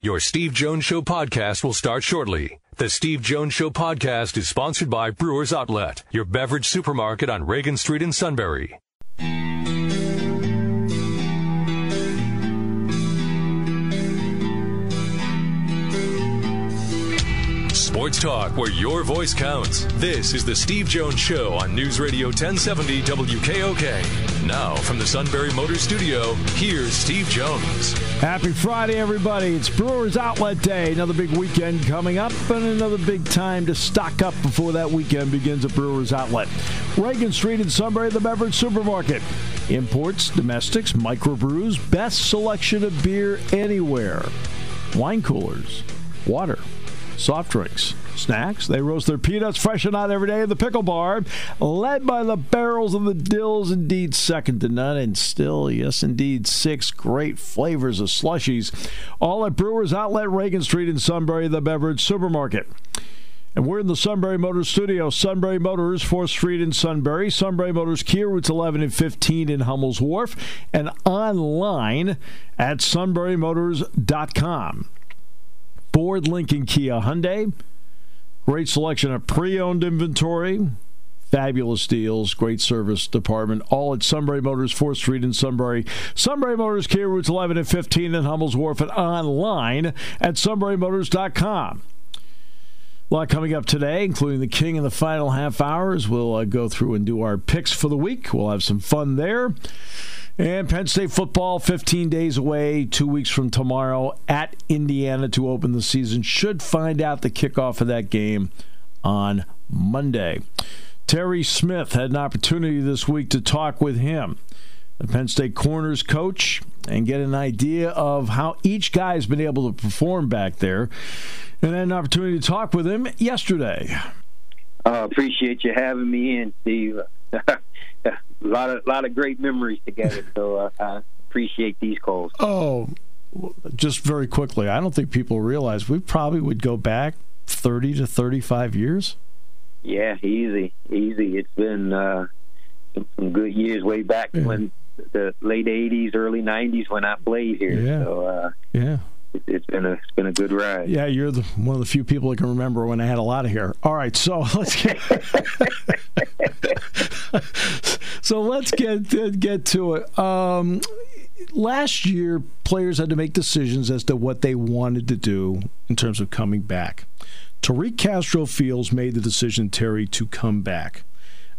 Your Steve Jones Show podcast will start shortly. The Steve Jones Show podcast is sponsored by Brewers Outlet, your beverage supermarket on Reagan Street in Sunbury. Sports talk where your voice counts. This is the Steve Jones Show on News Radio 1070 WKOK. Now, from the Sunbury Motor Studio, here's Steve Jones. Happy Friday, everybody. It's Brewers Outlet Day. Another big weekend coming up, and another big time to stock up before that weekend begins at Brewers Outlet. Reagan Street in Sunbury, the beverage supermarket. Imports, domestics, microbrews, best selection of beer anywhere. Wine coolers, water soft drinks, snacks. They roast their peanuts fresh and hot every day in the pickle bar, led by the barrels of the dills. Indeed, second to none, and still, yes, indeed, six great flavors of slushies. All at Brewers Outlet, Reagan Street in Sunbury, the beverage supermarket. And we're in the Sunbury Motors studio. Sunbury Motors, 4th Street in Sunbury. Sunbury Motors Kia, routes 11 and 15 in Hummel's Wharf. And online at sunburymotors.com. Ford, Lincoln, Kia, Hyundai. Great selection of pre-owned inventory. Fabulous deals, great service department, all at Sunbury Motors, 4th Street in Sunbury. Sunbury Motors, Kia routes 11 and 15 in Hummel's Wharf and online at sunburymotors.com. A lot coming up today, including the King in the final half hours. We'll uh, go through and do our picks for the week. We'll have some fun there. And Penn State football, 15 days away, two weeks from tomorrow at Indiana to open the season. Should find out the kickoff of that game on Monday. Terry Smith had an opportunity this week to talk with him, the Penn State corners coach, and get an idea of how each guy has been able to perform back there. And had an opportunity to talk with him yesterday. Uh, appreciate you having me in, Steve. a lot of lot of great memories together. So uh, I appreciate these calls. Oh, just very quickly, I don't think people realize we probably would go back thirty to thirty-five years. Yeah, easy, easy. It's been uh, some, some good years way back yeah. when the late '80s, early '90s when I played here. Yeah. So uh, yeah it's been a it's been a good ride. Yeah, you're the, one of the few people that can remember when I had a lot of hair. All right, so let's get so let's get get to it. Um, last year, players had to make decisions as to what they wanted to do in terms of coming back. Tariq Castro Fields made the decision, Terry, to come back.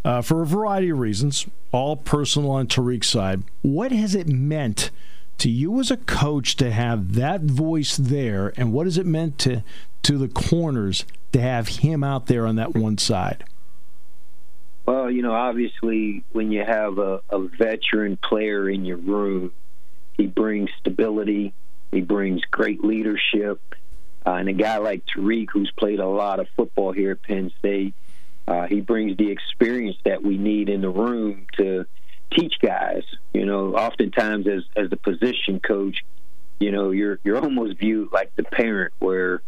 Uh, for a variety of reasons, all personal on Tariq's side. What has it meant to you as a coach to have that voice there, and what has it meant to to the corners to have him out there on that one side? Well, you know, obviously, when you have a, a veteran player in your room, he brings stability, he brings great leadership, uh, and a guy like Tariq, who's played a lot of football here at Penn State, uh, he brings the experience that we need in the room to teach guys. You know, oftentimes as as the position coach, you know, you're you're almost viewed like the parent, where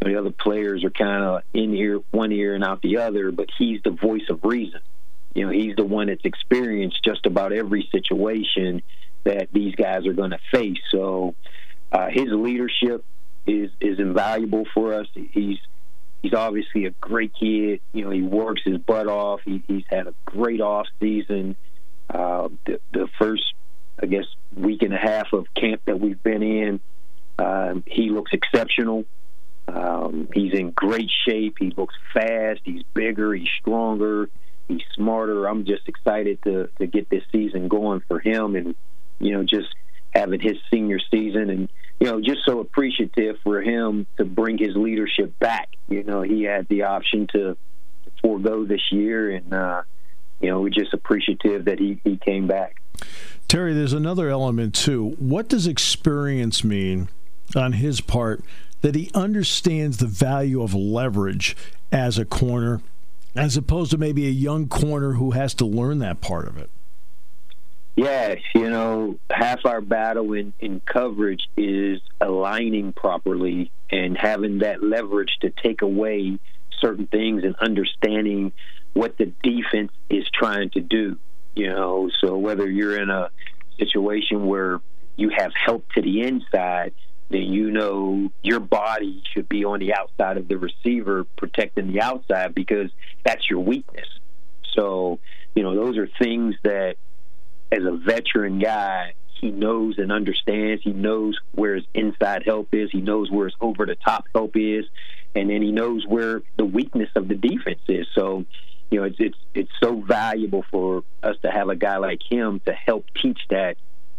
the other players are kind of in here one ear and out the other, but he's the voice of reason. You know, he's the one that's experienced just about every situation that these guys are going to face. So uh, his leadership is is invaluable for us. He's he's obviously a great kid. You know, he works his butt off. He, he's had a great off season. Uh, the, the first, I guess, week and a half of camp that we've been in, um, he looks exceptional. Um, he's in great shape. He looks fast. He's bigger. He's stronger. He's smarter. I'm just excited to to get this season going for him, and you know, just having his senior season, and you know, just so appreciative for him to bring his leadership back. You know, he had the option to, forego this year, and uh, you know, we're just appreciative that he, he came back. Terry, there's another element too. What does experience mean on his part that he understands the value of leverage as a corner, as opposed to maybe a young corner who has to learn that part of it? Yes, you know, half our battle in, in coverage is aligning properly and having that leverage to take away certain things and understanding what the defense is trying to do. You know, so whether you're in a situation where you have help to the inside, then you know your body should be on the outside of the receiver, protecting the outside because that's your weakness. So, you know, those are things that, as a veteran guy, he knows and understands. He knows where his inside help is. He knows where his over the top help is, and then he knows where the weakness of the defense is. So, you know, it's it's it's so valuable for us to have a guy like him to help teach that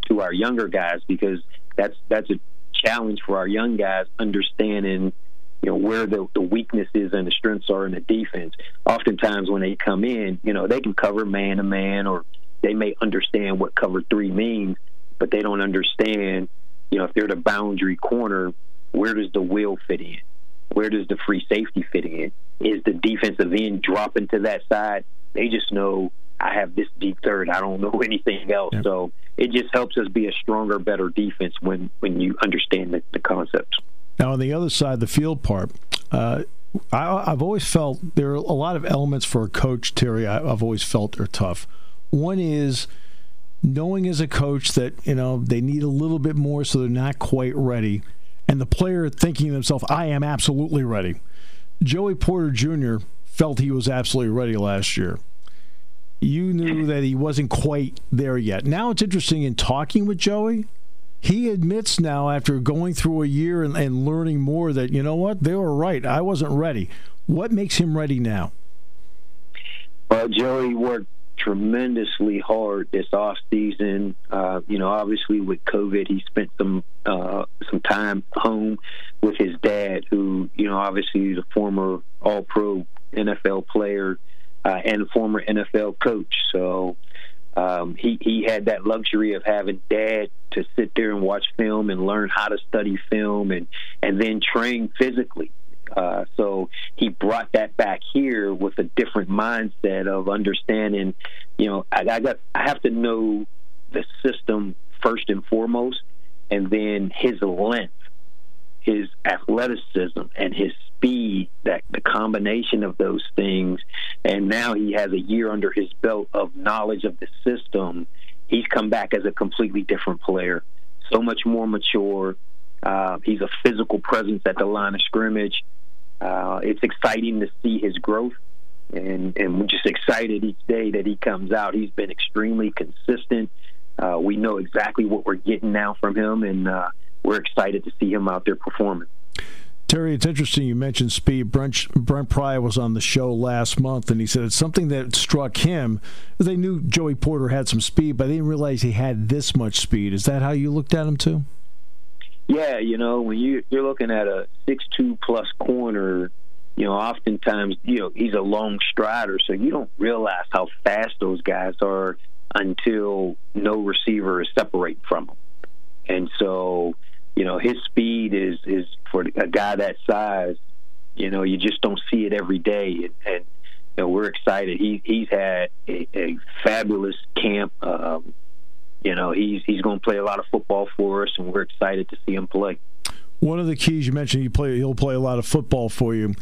to our younger guys because that's that's a challenge for our young guys understanding you know where the, the weaknesses and the strengths are in the defense. Oftentimes when they come in, you know, they can cover man to man or they may understand what cover three means, but they don't understand, you know, if they're the boundary corner, where does the will fit in? Where does the free safety fit in? Is the defensive end dropping to that side? They just know I have this deep third. I don't know anything else. Yep. So it just helps us be a stronger, better defense when when you understand the, the concepts. Now on the other side, the field part. Uh, I, have always felt there are a lot of elements for a coach, Terry. I, I've always felt are tough. One is knowing as a coach that you know they need a little bit more, so they're not quite ready, and the player thinking to themselves, "I am absolutely ready." Joey Porter Jr. felt he was absolutely ready last year you knew that he wasn't quite there yet. Now it's interesting in talking with Joey. He admits now, after going through a year and, and learning more, that you know what they were right. I wasn't ready. What makes him ready now? Well, Joey worked tremendously hard this off season. Uh, you know, obviously with COVID, he spent some uh, some time home with his dad, who you know obviously is a former All Pro NFL player uh, and former NFL coach. So um, he he had that luxury of having dad to sit there and watch film and learn how to study film and and then train physically. Uh, so he brought that back here with a different mindset of understanding. You know, I, I got I have to know the system first and foremost, and then his length, his athleticism, and his speed, that the combination of those things, and now he has a year under his belt of knowledge of the system. He's come back as a completely different player, so much more mature. Uh, he's a physical presence at the line of scrimmage. Uh, it's exciting to see his growth, and and we're just excited each day that he comes out. He's been extremely consistent. Uh, we know exactly what we're getting now from him, and uh, we're excited to see him out there performing. Terry, it's interesting you mentioned speed. Brent, Brent Pry was on the show last month, and he said it's something that struck him. They knew Joey Porter had some speed, but they didn't realize he had this much speed. Is that how you looked at him too? Yeah, you know, when you you're looking at a six-two plus corner, you know, oftentimes you know he's a long strider, so you don't realize how fast those guys are until no receiver is separating from them, and so you know his speed is is for a guy that size. You know, you just don't see it every day, and, and you know we're excited. He he's had a, a fabulous camp. Um, you know, he's he's going to play a lot of football for us, and we're excited to see him play. One of the keys you mentioned, you play. He'll play a lot of football for you.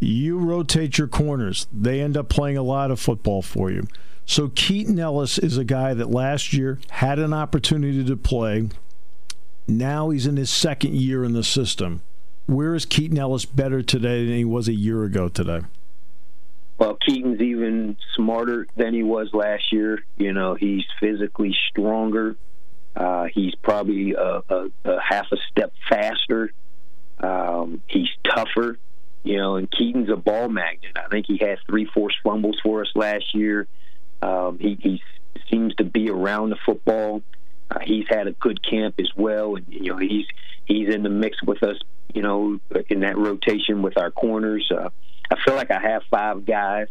You rotate your corners; they end up playing a lot of football for you. So Keaton Ellis is a guy that last year had an opportunity to play now he's in his second year in the system. Where is Keaton Ellis better today than he was a year ago today? Well, Keaton's even smarter than he was last year. You know, he's physically stronger. Uh, he's probably a, a, a, half a step faster. Um, he's tougher. You know, and Keaton's a ball magnet. I think he had three forced fumbles for us last year. Um, he, he seems to be around the football. Uh, he's had a good camp as well, and you know he's he's in the mix with us. You know, in that rotation with our corners. Uh, I feel like I have five guys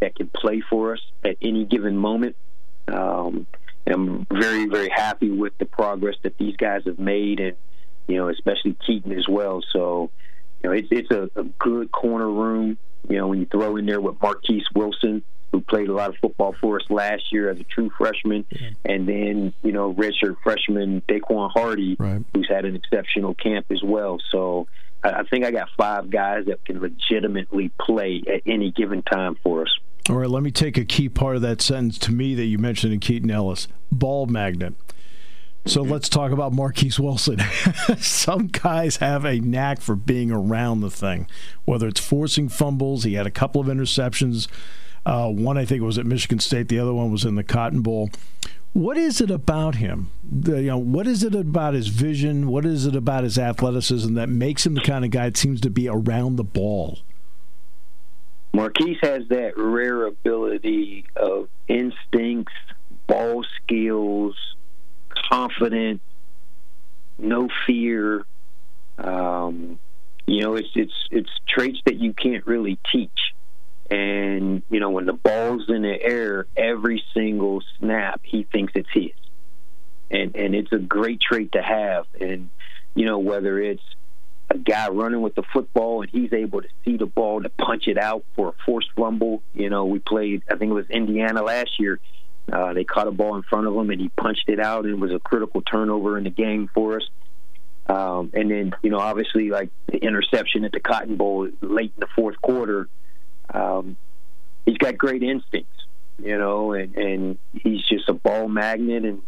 that can play for us at any given moment. Um, and I'm very very happy with the progress that these guys have made, and you know especially Keaton as well. So you know it's it's a, a good corner room. You know when you throw in there with Marquise Wilson who played a lot of football for us last year as a true freshman, and then you know redshirt freshman Daequan Hardy, right. who's had an exceptional camp as well. So I think I got five guys that can legitimately play at any given time for us. All right, let me take a key part of that sentence to me that you mentioned in Keaton Ellis ball magnet. So let's talk about Marquise Wilson. Some guys have a knack for being around the thing, whether it's forcing fumbles. He had a couple of interceptions. Uh, one, I think, was at Michigan State. The other one was in the Cotton Bowl. What is it about him? The, you know, what is it about his vision? What is it about his athleticism that makes him the kind of guy that seems to be around the ball? Marquise has that rare ability of instincts, ball skills, confidence, no fear. Um, you know, it's it's it's traits that you can't really teach. And you know, when the ball's in the air, every single snap, he thinks it's his, and and it's a great trait to have. And you know, whether it's a guy running with the football and he's able to see the ball to punch it out for a forced fumble. You know, we played, I think it was Indiana last year. Uh, they caught a ball in front of him and he punched it out, and it was a critical turnover in the game for us. Um, and then, you know, obviously, like the interception at the Cotton Bowl late in the fourth quarter, um, he's got great instincts, you know, and, and he's just a ball magnet. And,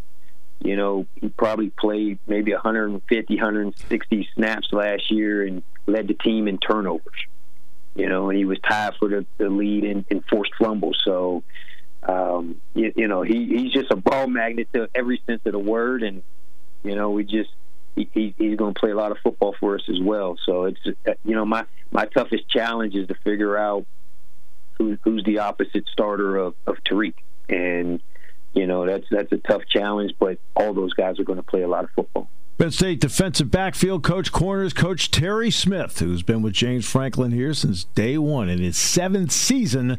you know, he probably played maybe 150, 160 snaps last year and led the team in turnovers, you know, and he was tied for the, the lead in, in forced fumbles. So, um, you, you know, he, he's just a ball magnet to every sense of the word. And, you know, we just, he, he's going to play a lot of football for us as well. So it's, you know, my, my toughest challenge is to figure out who, who's the opposite starter of, of Tariq. And, you know, that's, that's a tough challenge, but all those guys are going to play a lot of football. Penn State defensive backfield coach, corners coach Terry Smith, who's been with James Franklin here since day one in his seventh season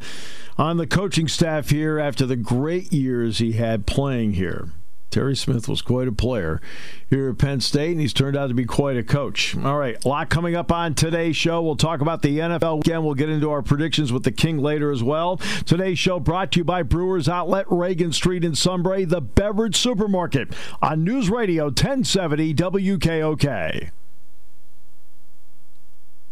on the coaching staff here after the great years he had playing here. Terry Smith was quite a player here at Penn State, and he's turned out to be quite a coach. All right, a lot coming up on today's show. We'll talk about the NFL weekend. We'll get into our predictions with the King later as well. Today's show brought to you by Brewers Outlet, Reagan Street in Sunbury, the beverage supermarket on News Radio 1070 WKOK.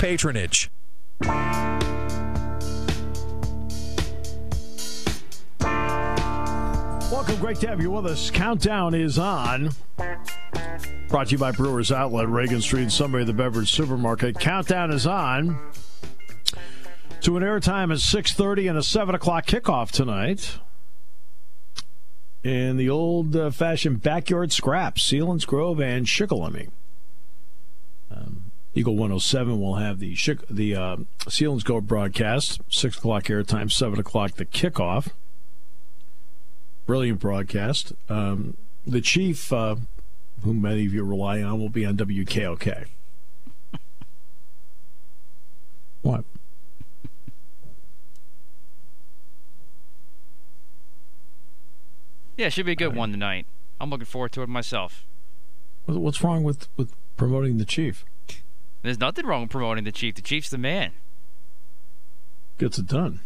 patronage. Welcome. Great to have you with us. Countdown is on. Brought to you by Brewers Outlet, Reagan Street, Sunbury, the beverage supermarket. Countdown is on to an airtime at 6.30 and a 7 o'clock kickoff tonight in the old-fashioned backyard scraps, Grove and Shikellamy. Eagle 107 will have the the uh, Selinsgrove broadcast, 6 o'clock airtime, 7 o'clock the kickoff. Brilliant broadcast. Um, the chief, uh, whom many of you rely on, will be on WKOK. what? Yeah, it should be a good one tonight. I'm looking forward to it myself. What's wrong with, with promoting the chief? There's nothing wrong with promoting the chief. The chief's the man. Gets it done.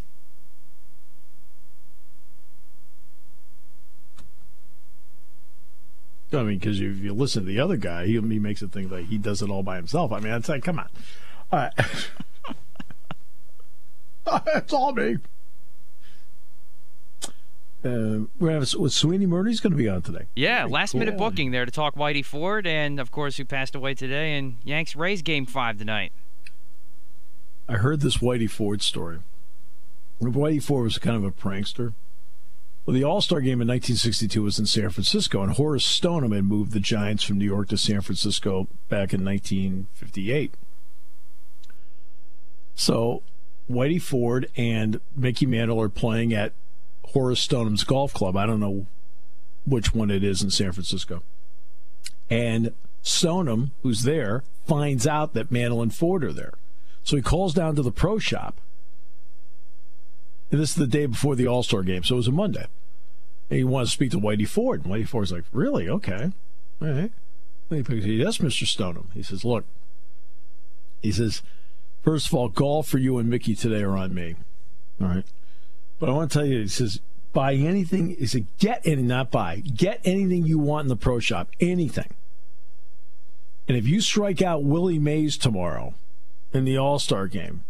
I mean, because if you listen to the other guy, he, he makes it think like he does it all by himself. I mean, it's like, come on. All right. it's all me. Uh, we're gonna have Sweeny Murphy's going to be on today. Yeah, Very last cool. minute booking there to talk Whitey Ford, and of course, who passed away today, and Yanks Rays game five tonight. I heard this Whitey Ford story. Whitey Ford was kind of a prankster. Well, the All Star game in 1962 was in San Francisco, and Horace Stoneham had moved the Giants from New York to San Francisco back in 1958. So, Whitey Ford and Mickey Mantle are playing at Horace Stoneham's golf club. I don't know which one it is in San Francisco. And Stoneham, who's there, finds out that Mantle and Ford are there. So he calls down to the pro shop. And this is the day before the All Star game, so it was a Monday. And he wants to speak to Whitey Ford. And Whitey Ford's like, Really? Okay. All right. Yes, Mr. Stoneham. He says, look, he says, first of all, golf for you and Mickey today are on me. All right. But I want to tell you, he says, buy anything. He said, get any, not buy, get anything you want in the pro shop, anything. And if you strike out Willie Mays tomorrow in the All Star game,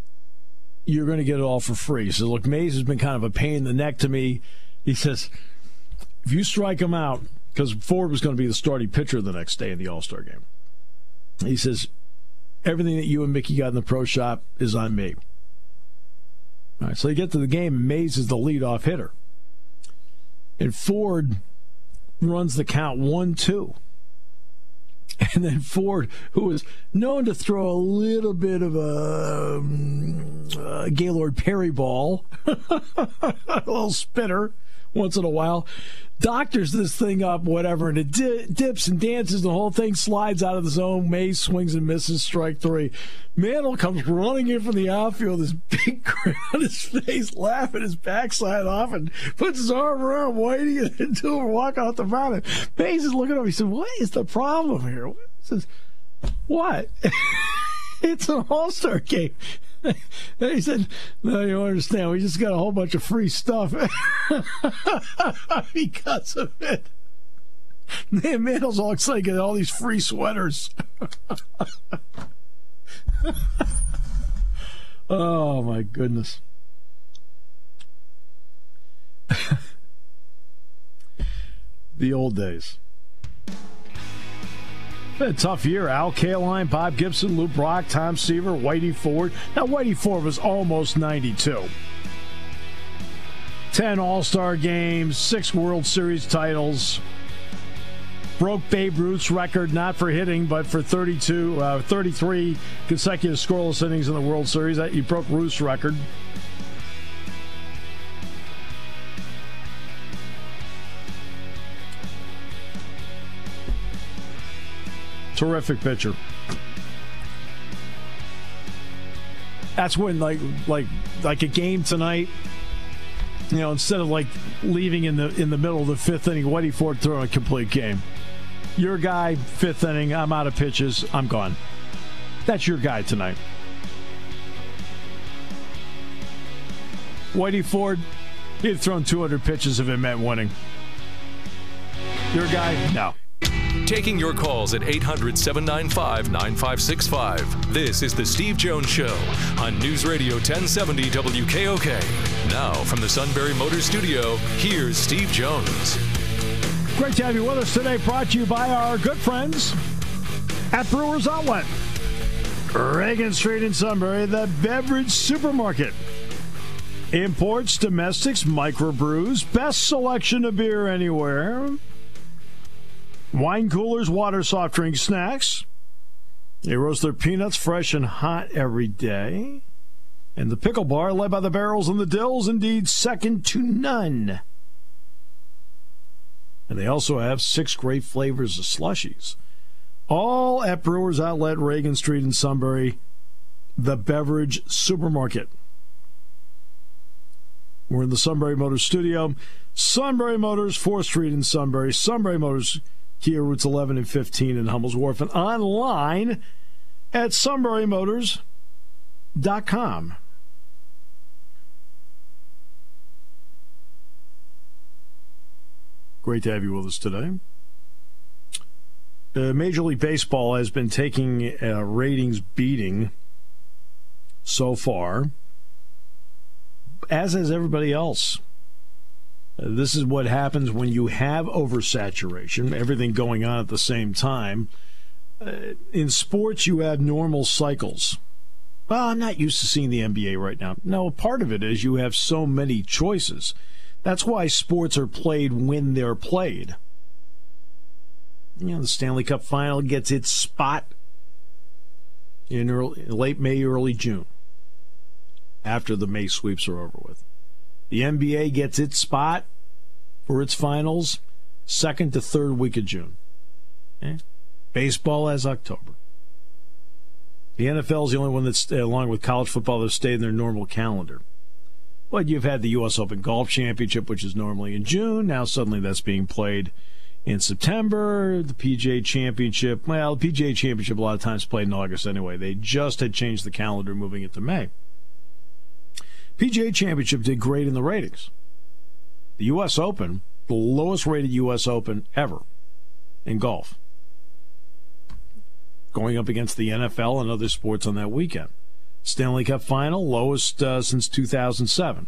you're going to get it all for free. He says, look, Mays has been kind of a pain in the neck to me. He says, if you strike him out, because Ford was going to be the starting pitcher the next day in the All Star game. He says, everything that you and Mickey got in the pro shop is on me. Right, so you get to the game, Mays is the leadoff hitter. And Ford runs the count 1 2. And then Ford, who is known to throw a little bit of a, um, a Gaylord Perry ball, a little spinner once in a while, doctors this thing up, whatever, and it di- dips and dances. The whole thing slides out of the zone. Mays swings and misses, strike three. Mantle comes running in from the outfield, this big grin on his face, laughing his backside off, and puts his arm around Whitey and two are walking off the mountain. Mays is looking up. He said, "What is the problem here?" He says, "What?" it's an All Star game. he said, "No, you don't understand. We just got a whole bunch of free stuff because of it." Man, Mantle's all excited get all these free sweaters. oh my goodness. the old days. Been a tough year. Al Kaline, Bob Gibson, Lou Brock, Tom Seaver, Whitey Ford. Now, Whitey Ford was almost 92. 10 All Star games, six World Series titles. Broke Babe Ruth's record, not for hitting, but for 32, uh, 33 consecutive scoreless innings in the World Series. That He broke Ruth's record. Terrific pitcher. That's when like like like a game tonight. You know, instead of like leaving in the in the middle of the fifth inning, Whitey Ford throwing a complete game. Your guy, fifth inning, I'm out of pitches, I'm gone. That's your guy tonight. Whitey Ford, he'd thrown 200 pitches if it meant winning. Your guy, no. Taking your calls at 800 795 9565. This is The Steve Jones Show on News Radio 1070 WKOK. Now, from the Sunbury Motor Studio, here's Steve Jones. Great to have you with us today. Brought to you by our good friends at Brewers Outlet. Reagan Street in Sunbury, the beverage supermarket. Imports, domestics, microbrews, best selection of beer anywhere. Wine coolers, water, soft drink, snacks. They roast their peanuts fresh and hot every day. And the pickle bar, led by the barrels and the dills, indeed second to none. And they also have six great flavors of slushies. All at Brewers Outlet, Reagan Street in Sunbury, the beverage supermarket. We're in the Sunbury Motors studio. Sunbury Motors, 4th Street in Sunbury. Sunbury Motors, Kia routes 11 and 15 in Hummel's Wharf. And online at sunburymotors.com. Great to have you with us today. Uh, Major League Baseball has been taking a ratings beating so far, as has everybody else. This is what happens when you have oversaturation, everything going on at the same time. Uh, in sports, you have normal cycles. Well, I'm not used to seeing the NBA right now. No, part of it is you have so many choices. That's why sports are played when they're played. You know, the Stanley Cup final gets its spot in early, late May, early June, after the May sweeps are over with. The NBA gets its spot for its finals second to third week of June. Okay? Baseball has October. The NFL is the only one that's, uh, along with college football, that stayed in their normal calendar. But you've had the U.S. Open Golf Championship, which is normally in June. Now suddenly that's being played in September. The PGA Championship, well, the PGA Championship a lot of times played in August anyway. They just had changed the calendar, moving it to May. PGA Championship did great in the ratings. The U.S. Open, the lowest rated U.S. Open ever in golf, going up against the NFL and other sports on that weekend. Stanley Cup final, lowest uh, since 2007.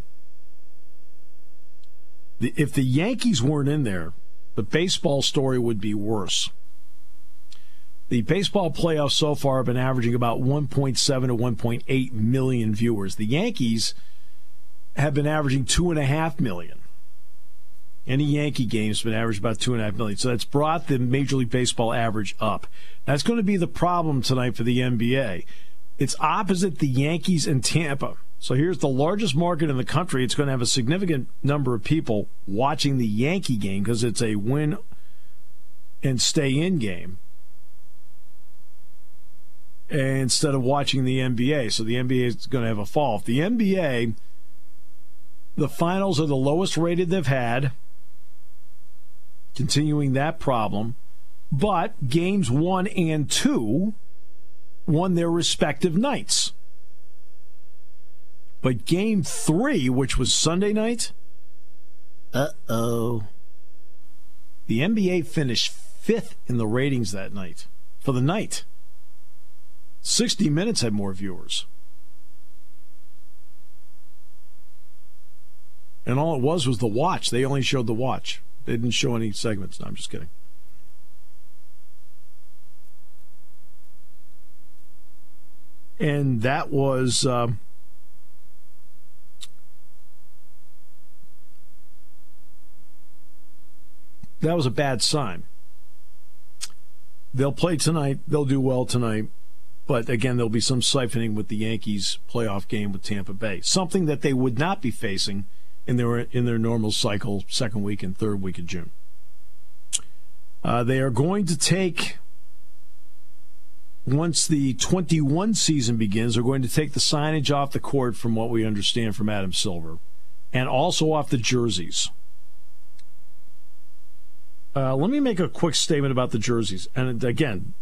The, if the Yankees weren't in there, the baseball story would be worse. The baseball playoffs so far have been averaging about 1.7 to 1.8 million viewers. The Yankees have been averaging two and a half million. Any Yankee game has been averaged about two and a half million. So that's brought the Major League Baseball average up. That's going to be the problem tonight for the NBA. It's opposite the Yankees and Tampa. So here's the largest market in the country. It's going to have a significant number of people watching the Yankee game because it's a win and stay in game instead of watching the NBA. So the NBA is going to have a fall. If the NBA, the finals are the lowest rated they've had, continuing that problem. But games one and two won their respective nights. But game three, which was Sunday night, uh oh. The NBA finished fifth in the ratings that night for the night. 60 Minutes had more viewers. And all it was was the watch. They only showed the watch. They didn't show any segments. No, I'm just kidding. And that was. Um, that was a bad sign. They'll play tonight. They'll do well tonight. But again, there'll be some siphoning with the Yankees playoff game with Tampa Bay. Something that they would not be facing in their in their normal cycle, second week and third week of June. Uh, they are going to take once the 21 season begins. They're going to take the signage off the court, from what we understand from Adam Silver, and also off the jerseys. Uh, let me make a quick statement about the jerseys. And again,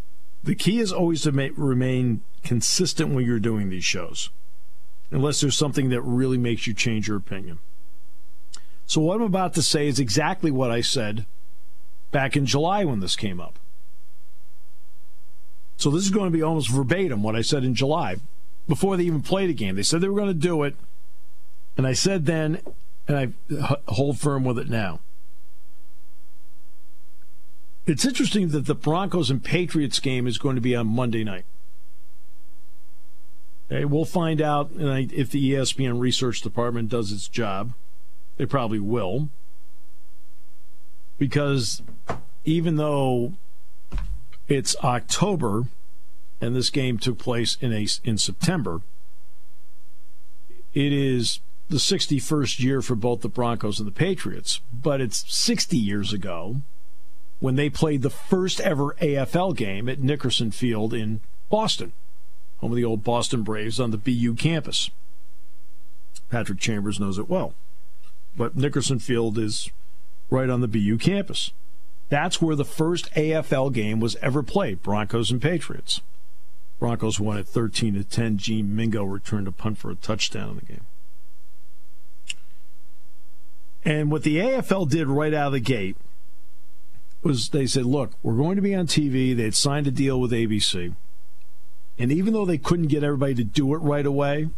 the key is always to remain consistent when you're doing these shows, unless there's something that really makes you change your opinion. So, what I'm about to say is exactly what I said back in July when this came up. So, this is going to be almost verbatim what I said in July before they even played a game. They said they were going to do it. And I said then, and I hold firm with it now. It's interesting that the Broncos and Patriots game is going to be on Monday night. Okay, we'll find out if the ESPN research department does its job. They probably will. Because even though it's October and this game took place in a in September, it is the 61st year for both the Broncos and the Patriots, but it's 60 years ago when they played the first ever AFL game at Nickerson Field in Boston, home of the old Boston Braves on the BU campus. Patrick Chambers knows it well. But Nickerson Field is right on the BU campus. That's where the first AFL game was ever played Broncos and Patriots. Broncos won at 13 to 10. Gene Mingo returned a punt for a touchdown in the game. And what the AFL did right out of the gate was they said, look, we're going to be on TV. They had signed a deal with ABC. And even though they couldn't get everybody to do it right away,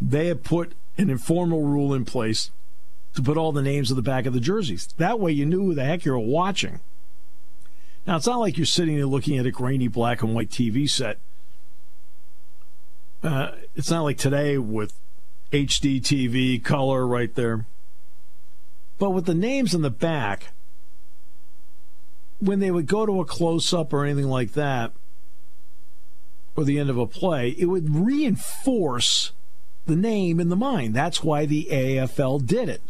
they had put an informal rule in place to put all the names on the back of the jerseys. That way you knew who the heck you were watching. Now, it's not like you're sitting there looking at a grainy black and white TV set. Uh, it's not like today with HD TV, color right there. But with the names on the back, when they would go to a close up or anything like that, or the end of a play, it would reinforce the name in the mind. That's why the AFL did it.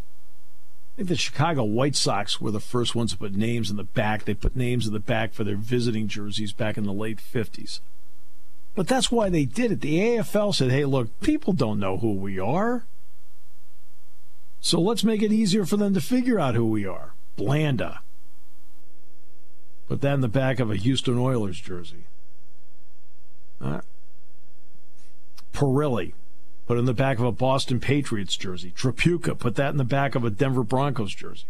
I think the Chicago White Sox were the first ones to put names in the back. They put names in the back for their visiting jerseys back in the late 50s. But that's why they did it. The AFL said, hey, look, people don't know who we are. So let's make it easier for them to figure out who we are Blanda. Put that in the back of a Houston Oilers jersey. Uh, Parilli. Put in the back of a Boston Patriots jersey. Tripucka. Put that in the back of a Denver Broncos jersey.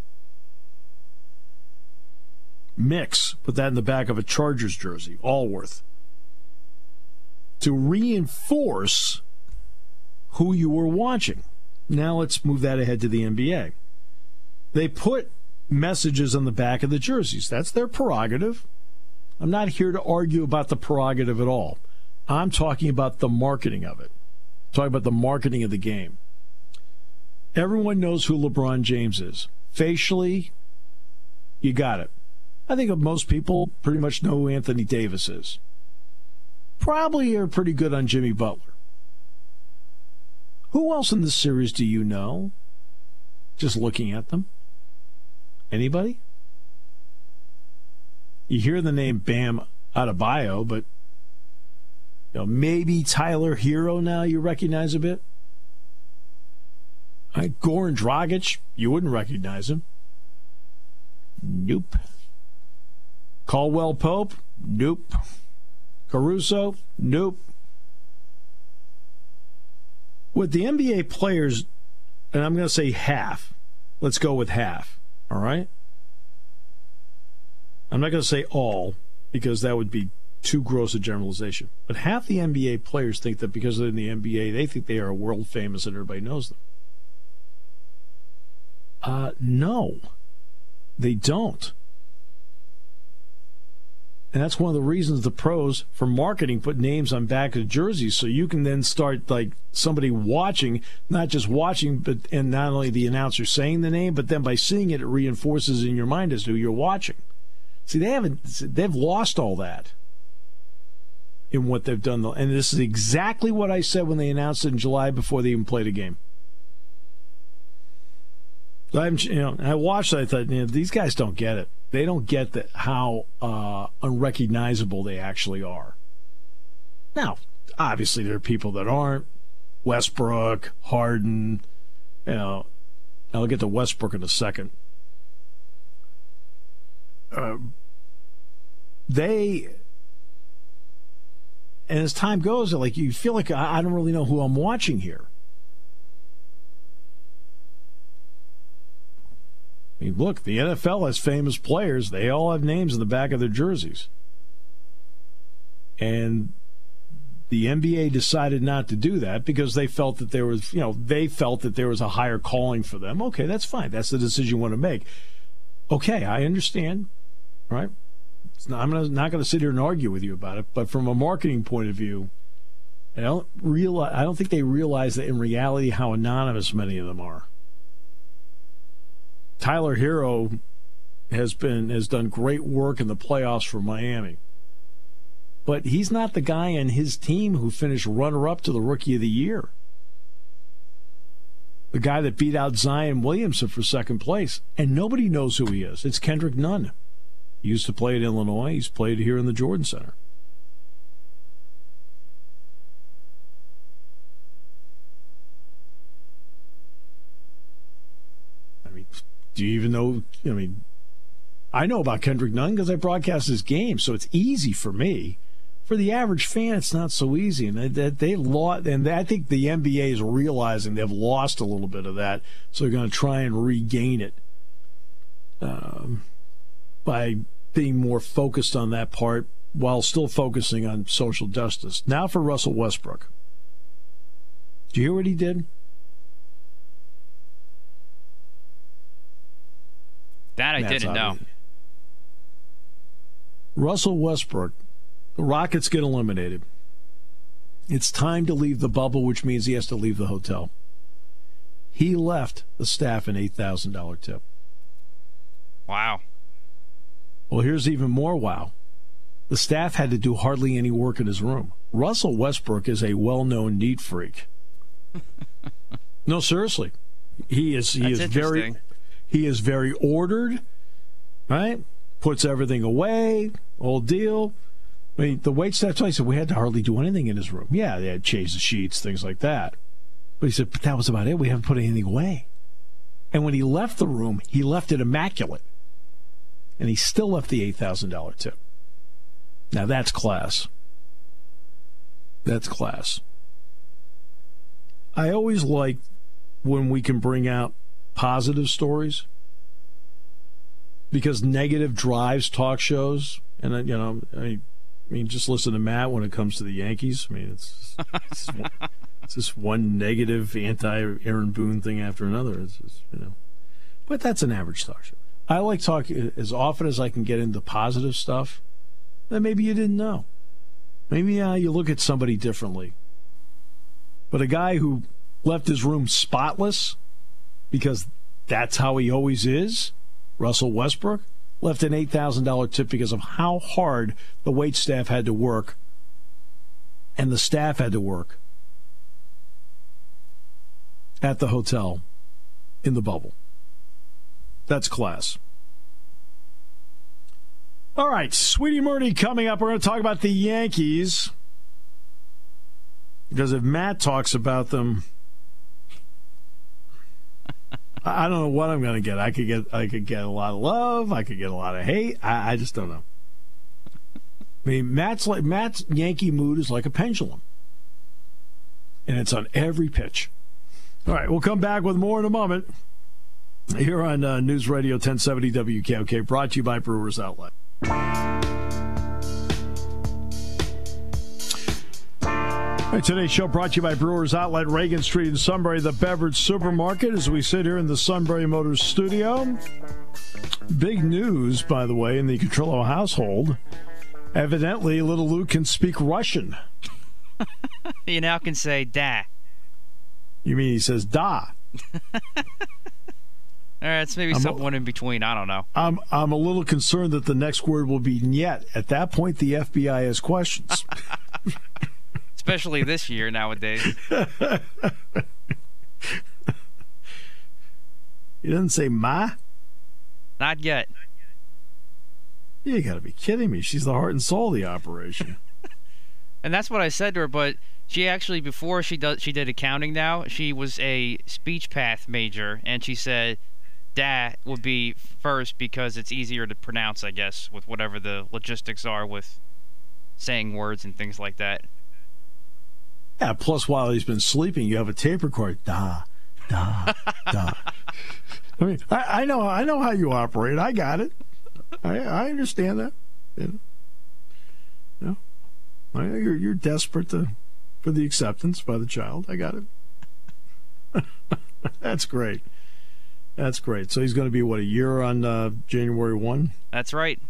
Mix. Put that in the back of a Chargers jersey. Alworth. To reinforce who you were watching. Now let's move that ahead to the NBA. They put messages on the back of the jerseys. That's their prerogative. I'm not here to argue about the prerogative at all. I'm talking about the marketing of it. Talking about the marketing of the game. Everyone knows who LeBron James is. Facially, you got it. I think most people pretty much know who Anthony Davis is. Probably are pretty good on Jimmy Butler. Who else in this series do you know? Just looking at them. Anybody? You hear the name Bam Adebayo, but you know, maybe Tyler Herro now you recognize a bit. Right, Goran Dragic, you wouldn't recognize him. Nope. Caldwell Pope, nope. Caruso, nope. With the NBA players, and I'm going to say half, let's go with half, all right? I'm not going to say all because that would be too gross a generalization. But half the NBA players think that because they're in the NBA, they think they are world famous and everybody knows them. Uh, no, they don't. And that's one of the reasons the pros for marketing put names on back of jerseys so you can then start like somebody watching, not just watching, but and not only the announcer saying the name, but then by seeing it, it reinforces in your mind as to who you're watching. See, they haven't, they've lost all that in what they've done. And this is exactly what I said when they announced it in July before they even played a game. I'm, you know, I watched. I thought, you know, these guys don't get it. They don't get that how uh, unrecognizable they actually are. Now, obviously, there are people that aren't. Westbrook, Harden, you know. I'll get to Westbrook in a second. Uh, they and as time goes, like you feel like I, don't really know who I'm watching here. I mean, look, the NFL has famous players. They all have names in the back of their jerseys. And the NBA decided not to do that because they felt that there was, you know, they felt that there was a higher calling for them. Okay, that's fine. That's the decision you want to make. Okay, I understand. Right? Not, I'm not going to sit here and argue with you about it, but from a marketing point of view, I don't realize. I don't think they realize that in reality how anonymous many of them are. Tyler Herro has been has done great work in the playoffs for Miami. But he's not the guy on his team who finished runner up to the rookie of the year. The guy that beat out Zion Williamson for second place. And nobody knows who he is. It's Kendrick Nunn. He used to play at Illinois. He's played here in the Jordan Center. I mean, do you even know? I mean, I know about Kendrick Nunn because I broadcast his game, so it's easy for me. For the average fan, it's not so easy, and they, they lost. And I think the NBA is realizing they've lost a little bit of that, so they're going to try and regain it. Um, by being more focused on that part while still focusing on social justice. Now for Russell Westbrook. Do you hear what he did? That I That's didn't know. Russell Westbrook, the Rockets get eliminated. It's time to leave the bubble, which means he has to leave the hotel. He left the staff an $8,000 tip. Wow. Well, here's even more wow. The staff had to do hardly any work in his room. Russell Westbrook is a well-known neat freak. no, seriously. He is he That's is very he is very ordered, right? Puts everything away, old deal. I mean, the wait staff I said we had to hardly do anything in his room. Yeah, they had changed the sheets, things like that. But he said, but that was about it. We haven't put anything away. And when he left the room, he left it immaculate. And he still left the $8,000 tip. Now that's class. That's class. I always like when we can bring out positive stories because negative drives talk shows. And, you know, I mean, just listen to Matt when it comes to the Yankees. I mean, it's, it's, just, one, it's just one negative anti Aaron Boone thing after another. It's just, you know, but that's an average talk show. I like talking as often as I can get into positive stuff that maybe you didn't know. Maybe uh, you look at somebody differently. But a guy who left his room spotless because that's how he always is, Russell Westbrook, left an $8,000 tip because of how hard the wait staff had to work and the staff had to work at the hotel in the bubble. That's class. All right, Sweeny Murti coming up. We're going to talk about the Yankees. Because if Matt talks about them, I don't know what I'm going to get. I could get I could get a lot of love. I could get a lot of hate. I, I just don't know. I mean, Matt's like Matt's Yankee mood is like a pendulum, and it's on every pitch. All right, we'll come back with more in a moment here on uh, News Radio 1070 WKOK, brought to you by Brewers Outlet. Right, today's show brought to you by Brewers Outlet, Reagan Street in Sunbury, the beverage supermarket. As we sit here in the Sunbury Motors studio, big news, by the way, in the Catrillo household. Evidently, little Luke can speak Russian. you now can say da. You mean he says da? All right, it's maybe I'm someone a, in between. I don't know. I'm I'm a little concerned that the next word will be yet. At that point, the FBI has questions. Especially this year nowadays. He doesn't say "ma." Not yet. You got to be kidding me! She's the heart and soul of the operation. and that's what I said to her, but she actually before she does she did accounting now she was a speech path major and she said that would be first because it's easier to pronounce, I guess, with whatever the logistics are with saying words and things like that. Yeah, plus while he's been sleeping, you have a tape recorder. Da, da, da. I mean, I, I, know, I know how you operate. I got it. I, I understand that. You know, you know you're you're desperate to for the acceptance by the child. I got it. That's great. That's great. So he's going to be what a year on uh, January one. That's right.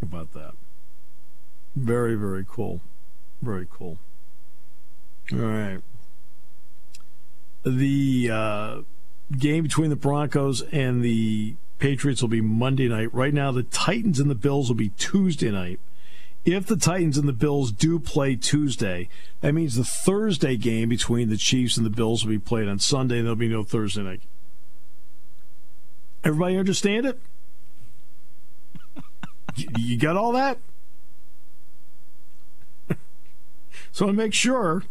About that? Very very cool. Very cool. All right. The uh, game between the Broncos and the Patriots will be Monday night. Right now, the Titans and the Bills will be Tuesday night. If the Titans and the Bills do play Tuesday, that means the Thursday game between the Chiefs and the Bills will be played on Sunday, and there'll be no Thursday night. Everybody understand it? you got all that? so I make sure.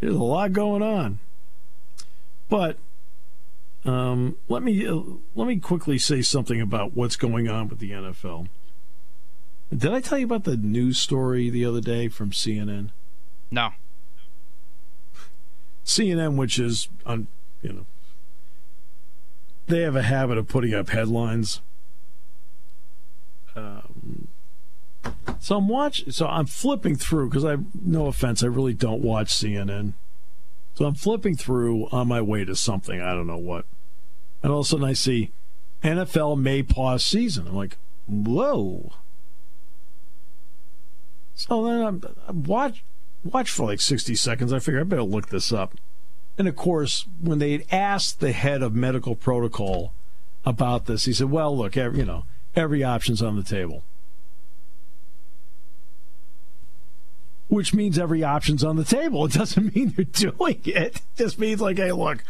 There's a lot going on. But um, let me uh, let me quickly say something about what's going on with the NFL. Did I tell you about the news story the other day from CNN? No. CNN, which is on, you know, they have a habit of putting up headlines. Um, so I'm watching. So I'm flipping through because I, no offense, I really don't watch CNN. So I'm flipping through on my way to something. I don't know what, and all of a sudden I see NFL may pause season. I'm like, whoa. So then I'm, I'm watch watch for like 60 seconds. I figure I better look this up. And of course, when they asked the head of medical protocol about this, he said, "Well, look, every, you know, every option's on the table." Which means every option's on the table. It doesn't mean they're doing it. It just means like, hey, look,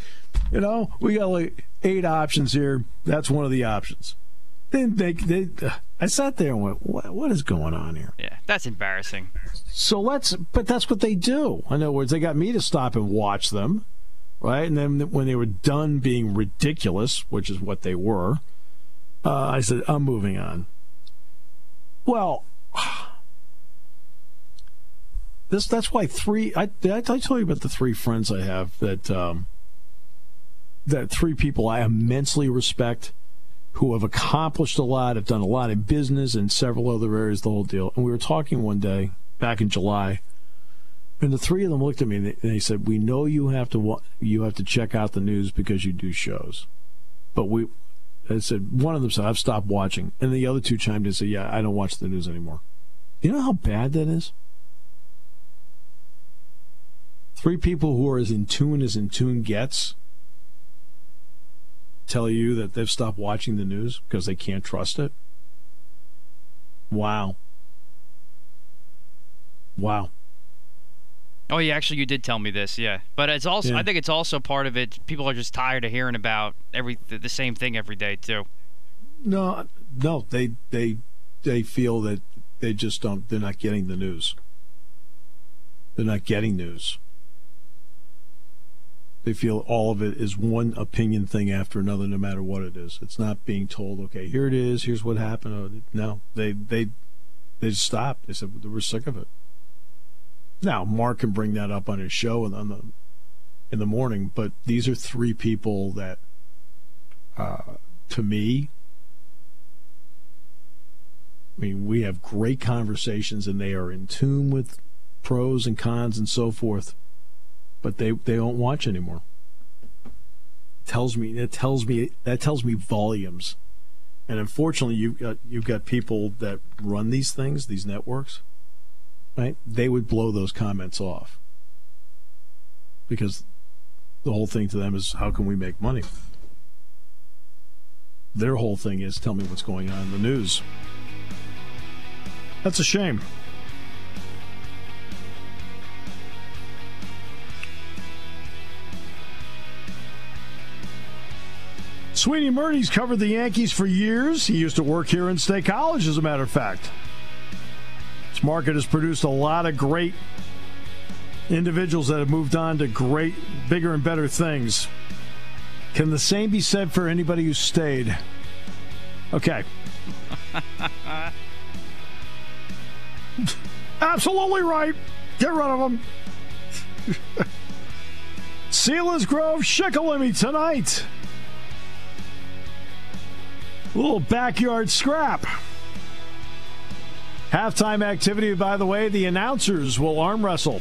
you know, we got like eight options here. That's one of the options. Then they, they, I sat there and went, what, what is going on here? Yeah, that's embarrassing. So let's, but that's what they do. In other words, they got me to stop and watch them. right? And then when they were done being ridiculous, which is what they were, uh, I said, I'm moving on. Well, this that's why three. I did I tell you about the three friends I have that um, that three people I immensely respect who have accomplished a lot, have done a lot in business and several other areas, the whole deal. And we were talking one day back in July, and the three of them looked at me and they said, "We know you have to you have to check out the news because you do shows, but we." I said one of them said, "I've stopped watching," and the other two chimed in and said, "Yeah, I don't watch the news anymore." You know how bad that is. Three people who are as in tune as in tune gets tell you that they've stopped watching the news because they can't trust it. Wow. Wow. Oh yeah, actually you did tell me this, yeah. But it's also yeah. I think it's also part of it people are just tired of hearing about every the same thing every day too. No, no, they they they feel that they just don't they're not getting the news. They're not getting news. They feel all of it is one opinion thing after another, no matter what it is. It's not being told, okay, here it is, here's what happened. No, they they they just stopped. They said we're sick of it. Now, Mark can bring that up on his show in the in the morning, but these are three people that, uh, to me, I mean, we have great conversations, and they are in tune with pros and cons and so forth but they they don't watch anymore. It tells me it tells me that tells me volumes. And unfortunately, you got you've got people that run these things, these networks, right? They would blow those comments off because the whole thing to them is how can we make money? Their whole thing is tell me what's going on in the news. That's a shame. Sweeny Murti's covered the Yankees for years. He used to work here in State College, as a matter of fact. This market has produced a lot of great individuals that have moved on to great, bigger, and better things. Can the same be said for anybody who stayed? Okay. Absolutely right. Get rid of them. Selinsgrove Shikellamy tonight. Little backyard scrap. Halftime activity, by the way, the announcers will arm wrestle.